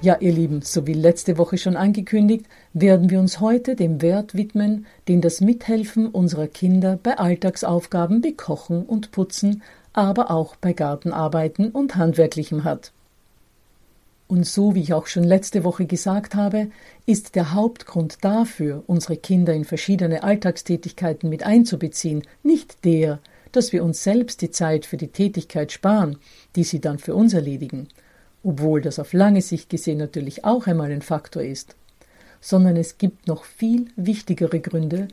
Ja, ihr Lieben, so wie letzte Woche schon angekündigt, werden wir uns heute dem Wert widmen, den das Mithelfen unserer Kinder bei Alltagsaufgaben wie Kochen und Putzen, aber auch bei Gartenarbeiten und Handwerklichem hat. Und so wie ich auch schon letzte Woche gesagt habe, ist der Hauptgrund dafür, unsere Kinder in verschiedene Alltagstätigkeiten mit einzubeziehen, nicht der, dass wir uns selbst die Zeit für die Tätigkeit sparen, die sie dann für uns erledigen, obwohl das auf lange Sicht gesehen natürlich auch einmal ein Faktor ist, sondern es gibt noch viel wichtigere Gründe.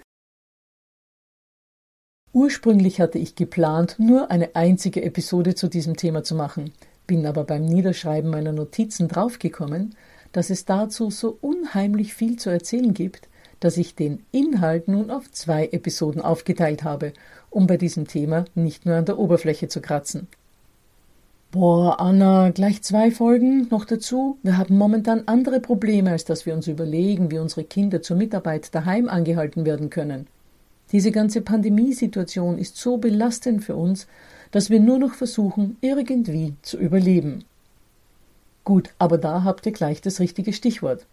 Ursprünglich hatte ich geplant, nur eine einzige Episode zu diesem Thema zu machen, bin aber beim Niederschreiben meiner Notizen draufgekommen, dass es dazu so unheimlich viel zu erzählen gibt, dass ich den Inhalt nun auf zwei Episoden aufgeteilt habe, um bei diesem Thema nicht nur an der Oberfläche zu kratzen. Boah, Anna, gleich zwei Folgen noch dazu. Wir haben momentan andere Probleme, als dass wir uns überlegen, wie unsere Kinder zur Mitarbeit daheim angehalten werden können. Diese ganze Pandemiesituation ist so belastend für uns, dass wir nur noch versuchen, irgendwie zu überleben. Gut, aber da habt ihr gleich das richtige Stichwort.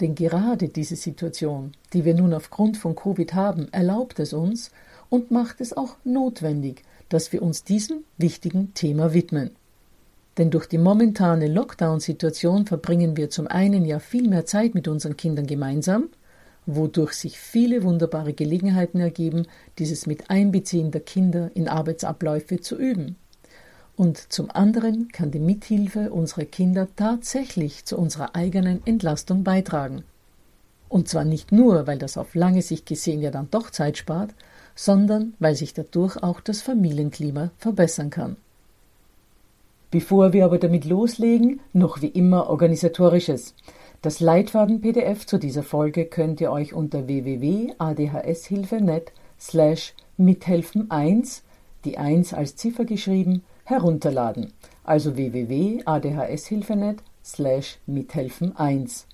Denn gerade diese Situation, die wir nun aufgrund von Covid haben, erlaubt es uns und macht es auch notwendig, dass wir uns diesem wichtigen Thema widmen. Denn durch die momentane Lockdown-Situation verbringen wir zum einen ja viel mehr Zeit mit unseren Kindern gemeinsam, wodurch sich viele wunderbare Gelegenheiten ergeben, dieses mit Einbeziehen der Kinder in Arbeitsabläufe zu üben. Und zum anderen kann die Mithilfe unserer Kinder tatsächlich zu unserer eigenen Entlastung beitragen. Und zwar nicht nur, weil das auf lange Sicht gesehen ja dann doch Zeit spart, sondern weil sich dadurch auch das Familienklima verbessern kann. Bevor wir aber damit loslegen, noch wie immer organisatorisches. Das Leitfaden-PDF zu dieser Folge könnt ihr euch unter www.adhshilfe.net slash mithelfen 1, die 1 als Ziffer geschrieben, herunterladen. Also www.adhshilfe.net slash mithelfen 1.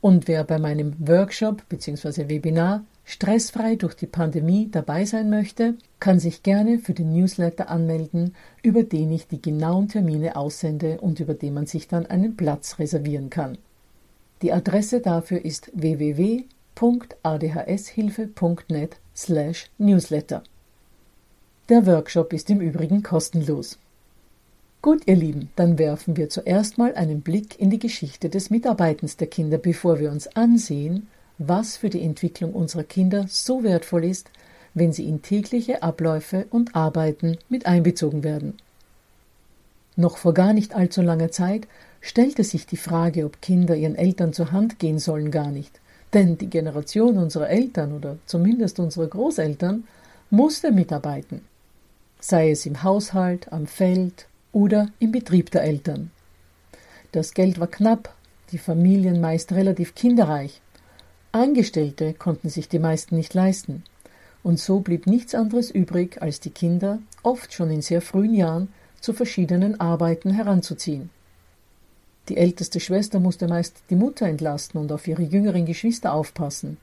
Und wer bei meinem Workshop bzw. Webinar stressfrei durch die Pandemie dabei sein möchte, kann sich gerne für den Newsletter anmelden, über den ich die genauen Termine aussende und über den man sich dann einen Platz reservieren kann. Die Adresse dafür ist www.adhshilfe.net slash newsletter. Der Workshop ist im Übrigen kostenlos. Gut, ihr Lieben, dann werfen wir zuerst mal einen Blick in die Geschichte des Mitarbeitens der Kinder, bevor wir uns ansehen, was für die Entwicklung unserer Kinder so wertvoll ist, wenn sie in tägliche Abläufe und Arbeiten mit einbezogen werden. Noch vor gar nicht allzu langer Zeit stellte sich die Frage, ob Kinder ihren Eltern zur Hand gehen sollen, gar nicht. Denn die Generation unserer Eltern oder zumindest unserer Großeltern musste mitarbeiten, sei es im Haushalt, am Feld oder im Betrieb der Eltern. Das Geld war knapp, die Familien meist relativ kinderreich. Angestellte konnten sich die meisten nicht leisten, und so blieb nichts anderes übrig, als die Kinder, oft schon in sehr frühen Jahren, zu verschiedenen Arbeiten heranzuziehen. Die älteste Schwester musste meist die Mutter entlasten und auf ihre jüngeren Geschwister aufpassen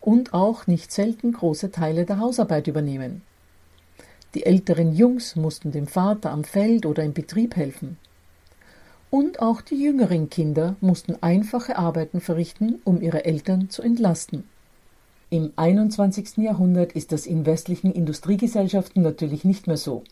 und auch nicht selten große Teile der Hausarbeit übernehmen. Die älteren Jungs mussten dem Vater am Feld oder im Betrieb helfen. Und auch die jüngeren Kinder mussten einfache Arbeiten verrichten, um ihre Eltern zu entlasten. Im 21. Jahrhundert ist das in westlichen Industriegesellschaften natürlich nicht mehr so.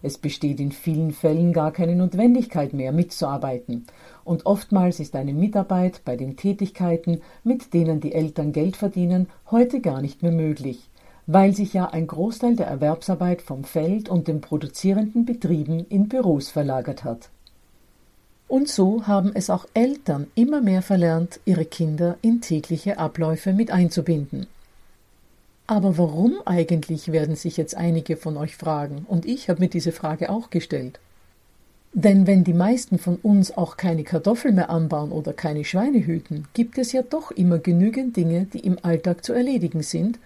Es besteht in vielen Fällen gar keine Notwendigkeit mehr, mitzuarbeiten. Und oftmals ist eine Mitarbeit bei den Tätigkeiten, mit denen die Eltern Geld verdienen, heute gar nicht mehr möglich, weil sich ja ein Großteil der Erwerbsarbeit vom Feld und den produzierenden Betrieben in Büros verlagert hat. Und so haben es auch Eltern immer mehr verlernt, ihre Kinder in tägliche Abläufe mit einzubinden. Aber warum eigentlich, werden sich jetzt einige von euch fragen, und ich habe mir diese Frage auch gestellt. Denn wenn die meisten von uns auch keine Kartoffeln mehr anbauen oder keine Schweine hüten, gibt es ja doch immer genügend Dinge, die im Alltag zu erledigen sind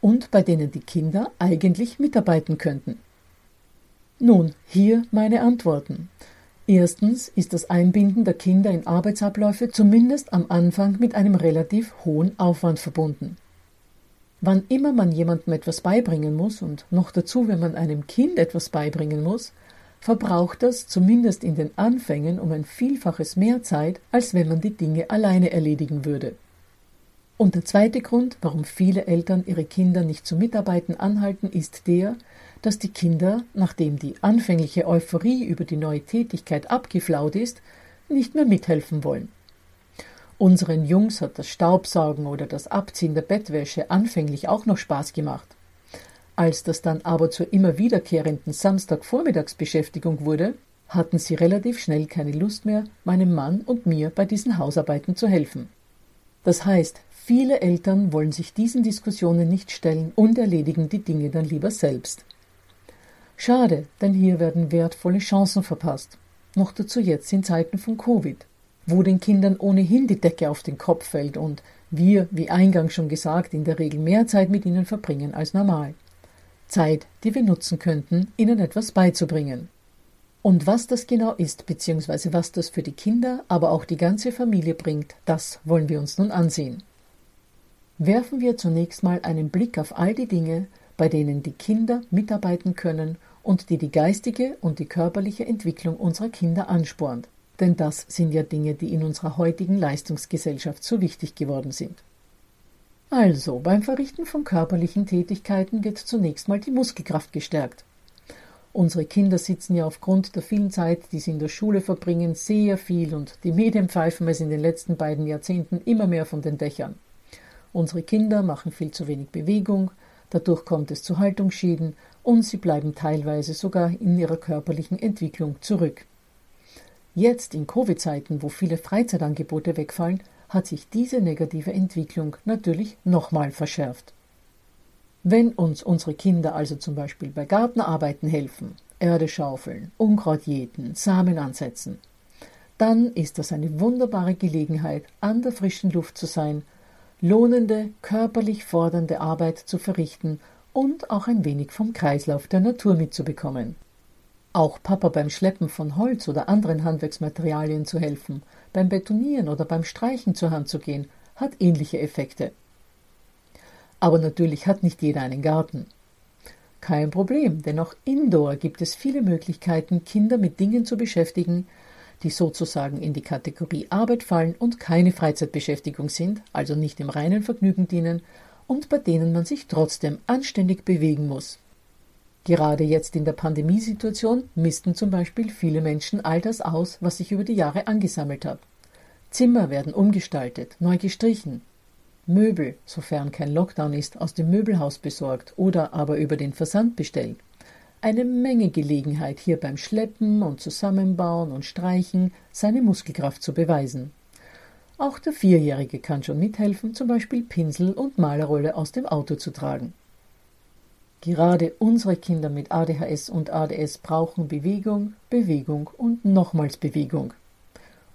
und bei denen die Kinder eigentlich mitarbeiten könnten. Nun, hier meine Antworten. Erstens ist das Einbinden der Kinder in Arbeitsabläufe zumindest am Anfang mit einem relativ hohen Aufwand verbunden. Wann immer man jemandem etwas beibringen muss, und noch dazu, wenn man einem Kind etwas beibringen muss, verbraucht das zumindest in den Anfängen um ein Vielfaches mehr Zeit, als wenn man die Dinge alleine erledigen würde. Und der zweite Grund, warum viele Eltern ihre Kinder nicht zu Mitarbeiten anhalten, ist der, dass die Kinder, nachdem die anfängliche Euphorie über die neue Tätigkeit abgeflaut ist, nicht mehr mithelfen wollen. Unseren Jungs hat das Staubsaugen oder das Abziehen der Bettwäsche anfänglich auch noch Spaß gemacht. Als das dann aber zur immer wiederkehrenden Samstagvormittagsbeschäftigung wurde, hatten sie relativ schnell keine Lust mehr, meinem Mann und mir bei diesen Hausarbeiten zu helfen. Das heißt, viele Eltern wollen sich diesen Diskussionen nicht stellen und erledigen die Dinge dann lieber selbst. Schade, denn hier werden wertvolle Chancen verpasst. Noch dazu jetzt in Zeiten von Covid wo den Kindern ohnehin die Decke auf den Kopf fällt und wir, wie eingangs schon gesagt, in der Regel mehr Zeit mit ihnen verbringen als normal. Zeit, die wir nutzen könnten, ihnen etwas beizubringen. Und was das genau ist, beziehungsweise was das für die Kinder, aber auch die ganze Familie bringt, das wollen wir uns nun ansehen. Werfen wir zunächst mal einen Blick auf all die Dinge, bei denen die Kinder mitarbeiten können und die die geistige und die körperliche Entwicklung unserer Kinder anspornt denn das sind ja Dinge, die in unserer heutigen Leistungsgesellschaft so wichtig geworden sind. Also, beim Verrichten von körperlichen Tätigkeiten wird zunächst mal die Muskelkraft gestärkt. Unsere Kinder sitzen ja aufgrund der vielen Zeit, die sie in der Schule verbringen, sehr viel und die Medien pfeifen es in den letzten beiden Jahrzehnten immer mehr von den Dächern. Unsere Kinder machen viel zu wenig Bewegung, dadurch kommt es zu Haltungsschäden und sie bleiben teilweise sogar in ihrer körperlichen Entwicklung zurück. Jetzt in Covid-Zeiten, wo viele Freizeitangebote wegfallen, hat sich diese negative Entwicklung natürlich nochmal verschärft. Wenn uns unsere Kinder also zum Beispiel bei Gartenarbeiten helfen, Erde schaufeln, Unkraut jäten, Samen ansetzen, dann ist das eine wunderbare Gelegenheit, an der frischen Luft zu sein, lohnende, körperlich fordernde Arbeit zu verrichten und auch ein wenig vom Kreislauf der Natur mitzubekommen. Auch Papa beim Schleppen von Holz oder anderen Handwerksmaterialien zu helfen, beim Betonieren oder beim Streichen zur Hand zu gehen, hat ähnliche Effekte. Aber natürlich hat nicht jeder einen Garten. Kein Problem, denn auch indoor gibt es viele Möglichkeiten, Kinder mit Dingen zu beschäftigen, die sozusagen in die Kategorie Arbeit fallen und keine Freizeitbeschäftigung sind, also nicht dem reinen Vergnügen dienen und bei denen man sich trotzdem anständig bewegen muss. Gerade jetzt in der Pandemiesituation missten zum Beispiel viele Menschen all das aus, was sich über die Jahre angesammelt hat. Zimmer werden umgestaltet, neu gestrichen. Möbel, sofern kein Lockdown ist, aus dem Möbelhaus besorgt oder aber über den Versand bestellt. Eine Menge Gelegenheit, hier beim Schleppen und Zusammenbauen und Streichen seine Muskelkraft zu beweisen. Auch der Vierjährige kann schon mithelfen, zum Beispiel Pinsel und Malerrolle aus dem Auto zu tragen. Gerade unsere Kinder mit ADHS und ADS brauchen Bewegung, Bewegung und nochmals Bewegung.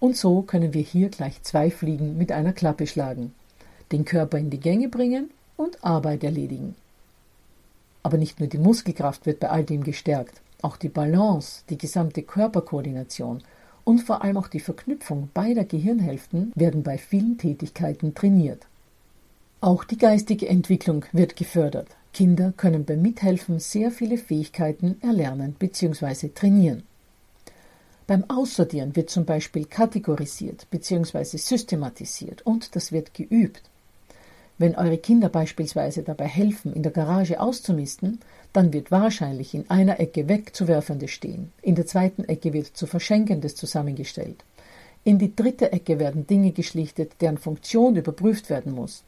Und so können wir hier gleich zwei Fliegen mit einer Klappe schlagen. Den Körper in die Gänge bringen und Arbeit erledigen. Aber nicht nur die Muskelkraft wird bei all dem gestärkt, auch die Balance, die gesamte Körperkoordination und vor allem auch die Verknüpfung beider Gehirnhälften werden bei vielen Tätigkeiten trainiert. Auch die geistige Entwicklung wird gefördert. Kinder können beim Mithelfen sehr viele Fähigkeiten erlernen bzw. trainieren. Beim Aussortieren wird zum Beispiel kategorisiert bzw. systematisiert und das wird geübt. Wenn eure Kinder beispielsweise dabei helfen, in der Garage auszumisten, dann wird wahrscheinlich in einer Ecke wegzuwerfendes stehen, in der zweiten Ecke wird zu verschenkendes zusammengestellt. In die dritte Ecke werden Dinge geschlichtet, deren Funktion überprüft werden muss.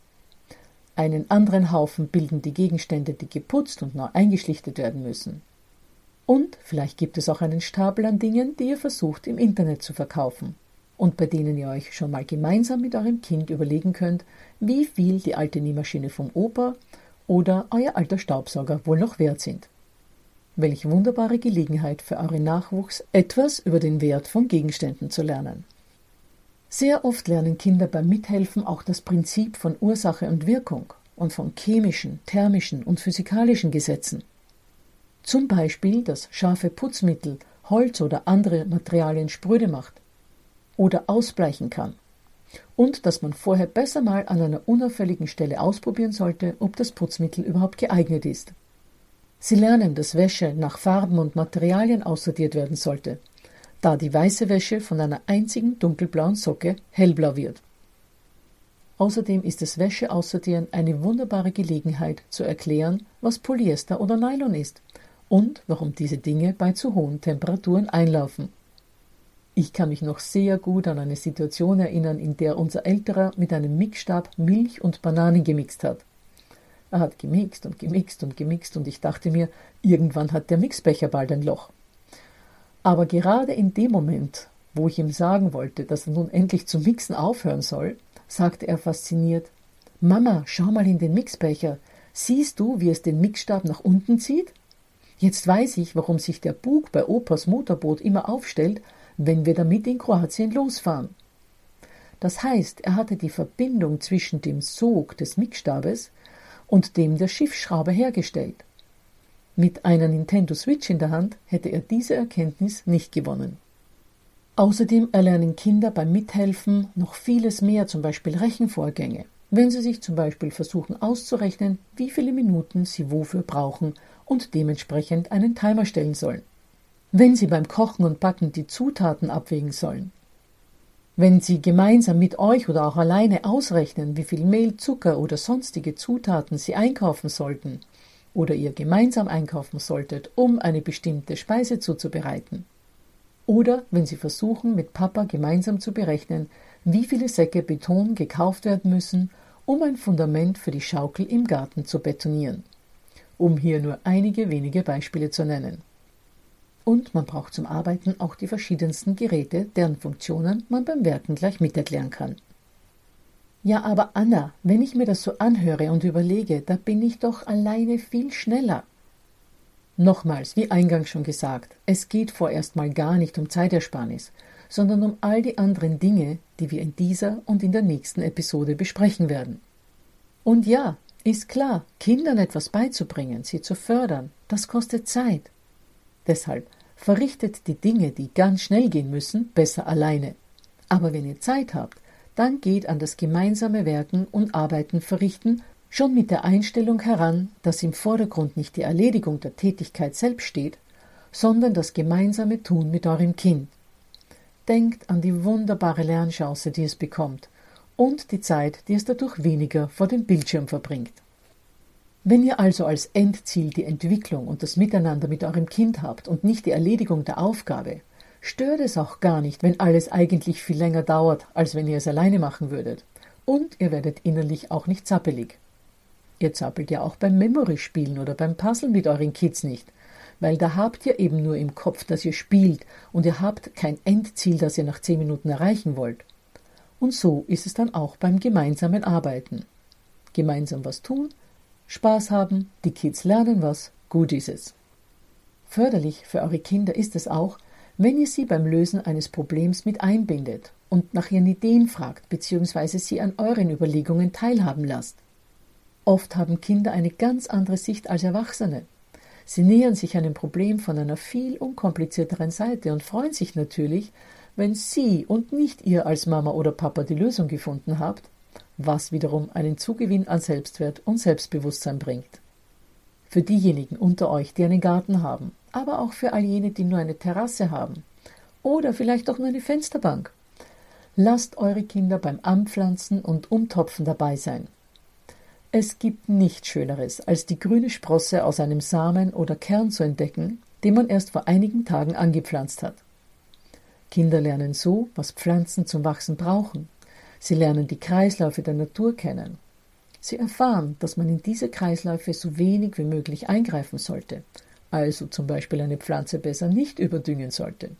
Einen anderen Haufen bilden die Gegenstände, die geputzt und neu eingeschlichtet werden müssen. Und vielleicht gibt es auch einen Stapel an Dingen, die ihr versucht im Internet zu verkaufen und bei denen ihr euch schon mal gemeinsam mit eurem Kind überlegen könnt, wie viel die alte Nähmaschine vom Opa oder euer alter Staubsauger wohl noch wert sind. Welch wunderbare Gelegenheit für euren Nachwuchs, etwas über den Wert von Gegenständen zu lernen. Sehr oft lernen Kinder beim Mithelfen auch das Prinzip von Ursache und Wirkung und von chemischen, thermischen und physikalischen Gesetzen. Zum Beispiel, dass scharfe Putzmittel Holz oder andere Materialien spröde macht oder ausbleichen kann. Und dass man vorher besser mal an einer unauffälligen Stelle ausprobieren sollte, ob das Putzmittel überhaupt geeignet ist. Sie lernen, dass Wäsche nach Farben und Materialien aussortiert werden sollte da die weiße Wäsche von einer einzigen dunkelblauen Socke hellblau wird. Außerdem ist das Wäscheaussortieren eine wunderbare Gelegenheit zu erklären, was Polyester oder Nylon ist und warum diese Dinge bei zu hohen Temperaturen einlaufen. Ich kann mich noch sehr gut an eine Situation erinnern, in der unser Älterer mit einem Mixstab Milch und Bananen gemixt hat. Er hat gemixt und gemixt und gemixt und ich dachte mir, irgendwann hat der Mixbecher bald ein Loch. Aber gerade in dem Moment, wo ich ihm sagen wollte, dass er nun endlich zu mixen aufhören soll, sagte er fasziniert Mama, schau mal in den Mixbecher. Siehst du, wie es den Mixstab nach unten zieht? Jetzt weiß ich, warum sich der Bug bei Opas Motorboot immer aufstellt, wenn wir damit in Kroatien losfahren. Das heißt, er hatte die Verbindung zwischen dem Sog des Mixstabes und dem der Schiffsschraube hergestellt. Mit einer Nintendo Switch in der Hand hätte er diese Erkenntnis nicht gewonnen. Außerdem erlernen Kinder beim Mithelfen noch vieles mehr, zum Beispiel Rechenvorgänge. Wenn sie sich zum Beispiel versuchen auszurechnen, wie viele Minuten sie wofür brauchen und dementsprechend einen Timer stellen sollen. Wenn sie beim Kochen und Backen die Zutaten abwägen sollen. Wenn sie gemeinsam mit euch oder auch alleine ausrechnen, wie viel Mehl, Zucker oder sonstige Zutaten sie einkaufen sollten oder ihr gemeinsam einkaufen solltet, um eine bestimmte Speise zuzubereiten. Oder wenn Sie versuchen, mit Papa gemeinsam zu berechnen, wie viele Säcke Beton gekauft werden müssen, um ein Fundament für die Schaukel im Garten zu betonieren. Um hier nur einige wenige Beispiele zu nennen. Und man braucht zum Arbeiten auch die verschiedensten Geräte, deren Funktionen man beim Werken gleich miterklären kann. Ja, aber Anna, wenn ich mir das so anhöre und überlege, da bin ich doch alleine viel schneller. Nochmals, wie eingangs schon gesagt, es geht vorerst mal gar nicht um Zeitersparnis, sondern um all die anderen Dinge, die wir in dieser und in der nächsten Episode besprechen werden. Und ja, ist klar, Kindern etwas beizubringen, sie zu fördern, das kostet Zeit. Deshalb verrichtet die Dinge, die ganz schnell gehen müssen, besser alleine. Aber wenn ihr Zeit habt, dann geht an das gemeinsame Werken und Arbeiten verrichten schon mit der Einstellung heran, dass im Vordergrund nicht die Erledigung der Tätigkeit selbst steht, sondern das gemeinsame Tun mit eurem Kind. Denkt an die wunderbare Lernchance, die es bekommt, und die Zeit, die es dadurch weniger vor dem Bildschirm verbringt. Wenn ihr also als Endziel die Entwicklung und das Miteinander mit eurem Kind habt und nicht die Erledigung der Aufgabe, stört es auch gar nicht, wenn alles eigentlich viel länger dauert, als wenn ihr es alleine machen würdet. Und ihr werdet innerlich auch nicht zappelig. Ihr zappelt ja auch beim Memory-Spielen oder beim Puzzle mit euren Kids nicht, weil da habt ihr eben nur im Kopf, dass ihr spielt und ihr habt kein Endziel, das ihr nach zehn Minuten erreichen wollt. Und so ist es dann auch beim gemeinsamen Arbeiten. Gemeinsam was tun, Spaß haben, die Kids lernen was, gut ist es. Förderlich für eure Kinder ist es auch, wenn ihr sie beim Lösen eines Problems mit einbindet und nach ihren Ideen fragt bzw. sie an euren Überlegungen teilhaben lasst. Oft haben Kinder eine ganz andere Sicht als Erwachsene. Sie nähern sich einem Problem von einer viel unkomplizierteren Seite und freuen sich natürlich, wenn Sie und nicht ihr als Mama oder Papa die Lösung gefunden habt, was wiederum einen Zugewinn an Selbstwert und Selbstbewusstsein bringt. Für diejenigen unter euch, die einen Garten haben, aber auch für all jene, die nur eine Terrasse haben oder vielleicht auch nur eine Fensterbank. Lasst eure Kinder beim Anpflanzen und Umtopfen dabei sein. Es gibt nichts Schöneres, als die grüne Sprosse aus einem Samen oder Kern zu entdecken, den man erst vor einigen Tagen angepflanzt hat. Kinder lernen so, was Pflanzen zum Wachsen brauchen. Sie lernen die Kreisläufe der Natur kennen. Sie erfahren, dass man in diese Kreisläufe so wenig wie möglich eingreifen sollte, also zum Beispiel eine Pflanze besser nicht überdüngen sollte.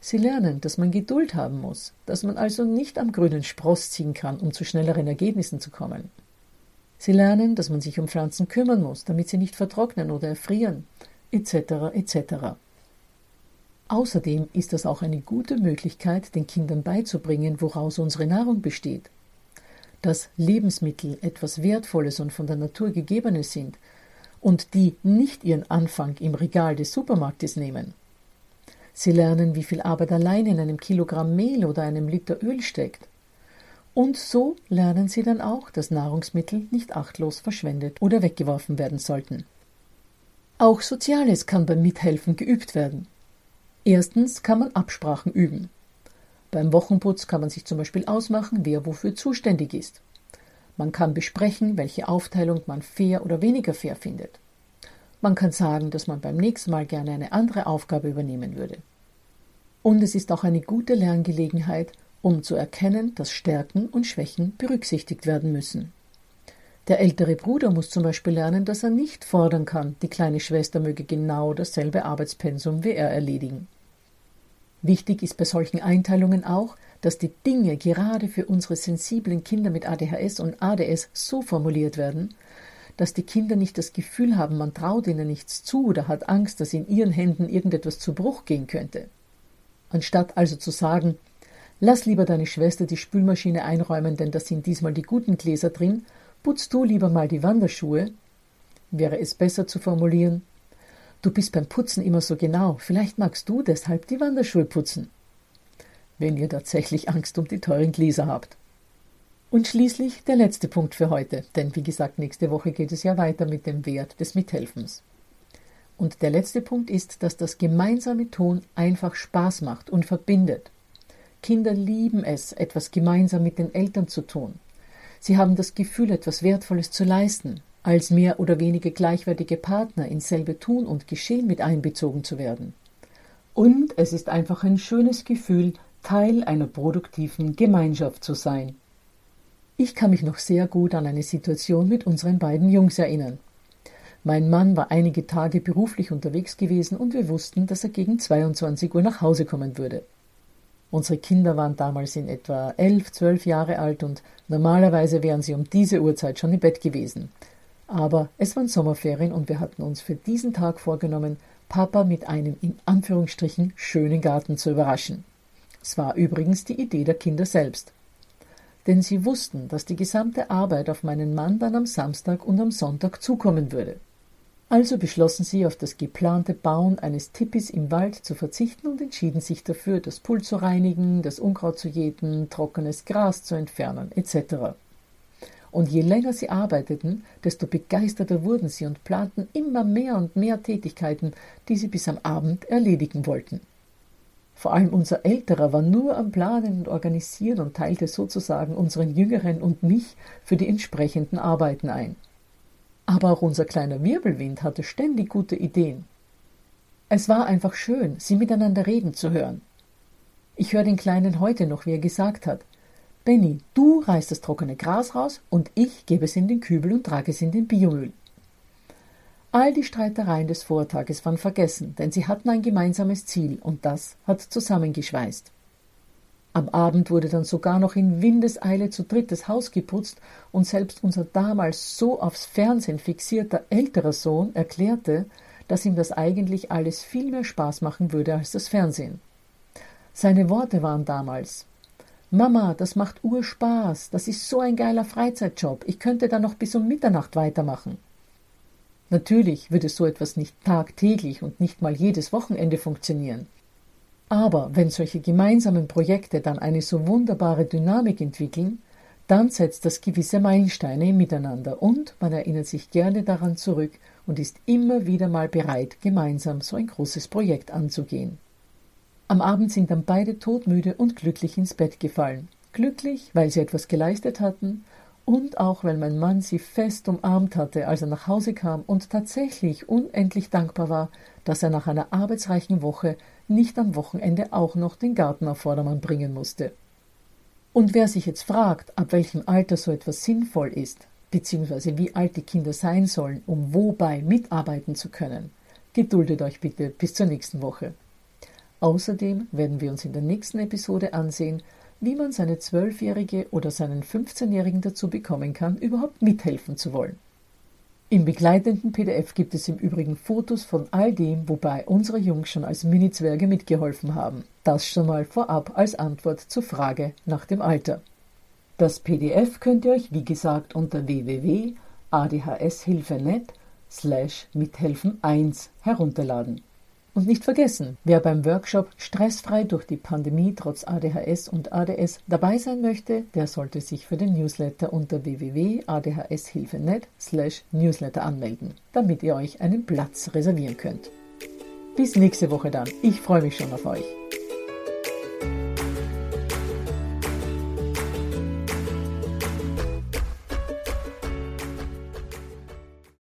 Sie lernen, dass man Geduld haben muss, dass man also nicht am grünen Spross ziehen kann, um zu schnelleren Ergebnissen zu kommen. Sie lernen, dass man sich um Pflanzen kümmern muss, damit sie nicht vertrocknen oder erfrieren, etc. etc. Außerdem ist das auch eine gute Möglichkeit, den Kindern beizubringen, woraus unsere Nahrung besteht. Dass Lebensmittel etwas Wertvolles und von der Natur gegebenes sind und die nicht ihren Anfang im Regal des Supermarktes nehmen. Sie lernen, wie viel Arbeit allein in einem Kilogramm Mehl oder einem Liter Öl steckt und so lernen sie dann auch, dass Nahrungsmittel nicht achtlos verschwendet oder weggeworfen werden sollten. Auch Soziales kann beim Mithelfen geübt werden. Erstens kann man Absprachen üben. Beim Wochenputz kann man sich zum Beispiel ausmachen, wer wofür zuständig ist. Man kann besprechen, welche Aufteilung man fair oder weniger fair findet. Man kann sagen, dass man beim nächsten Mal gerne eine andere Aufgabe übernehmen würde. Und es ist auch eine gute Lerngelegenheit, um zu erkennen, dass Stärken und Schwächen berücksichtigt werden müssen. Der ältere Bruder muss zum Beispiel lernen, dass er nicht fordern kann, die kleine Schwester möge genau dasselbe Arbeitspensum wie er erledigen. Wichtig ist bei solchen Einteilungen auch, dass die Dinge gerade für unsere sensiblen Kinder mit ADHS und ADS so formuliert werden, dass die Kinder nicht das Gefühl haben, man traut ihnen nichts zu oder hat Angst, dass in ihren Händen irgendetwas zu Bruch gehen könnte. Anstatt also zu sagen, Lass lieber deine Schwester die Spülmaschine einräumen, denn da sind diesmal die guten Gläser drin. Putz du lieber mal die Wanderschuhe. Wäre es besser zu formulieren, du bist beim Putzen immer so genau, vielleicht magst du deshalb die Wanderschuhe putzen. Wenn ihr tatsächlich Angst um die teuren Gläser habt. Und schließlich der letzte Punkt für heute, denn wie gesagt, nächste Woche geht es ja weiter mit dem Wert des Mithelfens. Und der letzte Punkt ist, dass das gemeinsame Tun einfach Spaß macht und verbindet. Kinder lieben es, etwas gemeinsam mit den Eltern zu tun. Sie haben das Gefühl, etwas Wertvolles zu leisten, als mehr oder weniger gleichwertige Partner in selbe Tun und Geschehen mit einbezogen zu werden. Und es ist einfach ein schönes Gefühl, Teil einer produktiven Gemeinschaft zu sein. Ich kann mich noch sehr gut an eine Situation mit unseren beiden Jungs erinnern. Mein Mann war einige Tage beruflich unterwegs gewesen und wir wussten, dass er gegen 22 Uhr nach Hause kommen würde. Unsere Kinder waren damals in etwa elf, zwölf Jahre alt und normalerweise wären sie um diese Uhrzeit schon im Bett gewesen. Aber es waren Sommerferien und wir hatten uns für diesen Tag vorgenommen, Papa mit einem in Anführungsstrichen schönen Garten zu überraschen. Es war übrigens die Idee der Kinder selbst. Denn sie wussten, dass die gesamte Arbeit auf meinen Mann dann am Samstag und am Sonntag zukommen würde. Also beschlossen sie, auf das geplante Bauen eines Tipis im Wald zu verzichten und entschieden sich dafür, das Pult zu reinigen, das Unkraut zu jäten, trockenes Gras zu entfernen, etc. Und je länger sie arbeiteten, desto begeisterter wurden sie und planten immer mehr und mehr Tätigkeiten, die sie bis am Abend erledigen wollten. Vor allem unser Älterer war nur am Planen und Organisieren und teilte sozusagen unseren Jüngeren und mich für die entsprechenden Arbeiten ein. Aber auch unser kleiner Wirbelwind hatte ständig gute Ideen. Es war einfach schön, sie miteinander reden zu hören. Ich höre den Kleinen heute noch, wie er gesagt hat, Benny, du reißt das trockene Gras raus und ich gebe es in den Kübel und trage es in den Biomüll. All die Streitereien des Vortages waren vergessen, denn sie hatten ein gemeinsames Ziel und das hat zusammengeschweißt. Am Abend wurde dann sogar noch in Windeseile zu dritt das Haus geputzt und selbst unser damals so aufs Fernsehen fixierter älterer Sohn erklärte, dass ihm das eigentlich alles viel mehr Spaß machen würde als das Fernsehen. Seine Worte waren damals Mama, das macht Urspaß, das ist so ein geiler Freizeitjob, ich könnte da noch bis um Mitternacht weitermachen. Natürlich würde so etwas nicht tagtäglich und nicht mal jedes Wochenende funktionieren. Aber wenn solche gemeinsamen Projekte dann eine so wunderbare Dynamik entwickeln, dann setzt das gewisse Meilensteine im Miteinander und man erinnert sich gerne daran zurück und ist immer wieder mal bereit, gemeinsam so ein großes Projekt anzugehen. Am Abend sind dann beide todmüde und glücklich ins Bett gefallen. Glücklich, weil sie etwas geleistet hatten und auch weil mein Mann sie fest umarmt hatte, als er nach Hause kam und tatsächlich unendlich dankbar war, dass er nach einer arbeitsreichen Woche nicht am Wochenende auch noch den Garten auf Vordermann bringen musste. Und wer sich jetzt fragt, ab welchem Alter so etwas sinnvoll ist, beziehungsweise wie alt die Kinder sein sollen, um wobei mitarbeiten zu können, geduldet euch bitte bis zur nächsten Woche. Außerdem werden wir uns in der nächsten Episode ansehen, wie man seine Zwölfjährige oder seinen 15-Jährigen dazu bekommen kann, überhaupt mithelfen zu wollen. Im begleitenden PDF gibt es im Übrigen Fotos von all dem, wobei unsere Jungs schon als Mini-Zwerge mitgeholfen haben. Das schon mal vorab als Antwort zur Frage nach dem Alter. Das PDF könnt ihr euch wie gesagt unter www.adhshilfe.net slash mithelfen 1 herunterladen. Und nicht vergessen, wer beim Workshop Stressfrei durch die Pandemie trotz ADHS und ADS dabei sein möchte, der sollte sich für den Newsletter unter www.adhshilfe.net slash newsletter anmelden, damit ihr euch einen Platz reservieren könnt. Bis nächste Woche dann. Ich freue mich schon auf euch.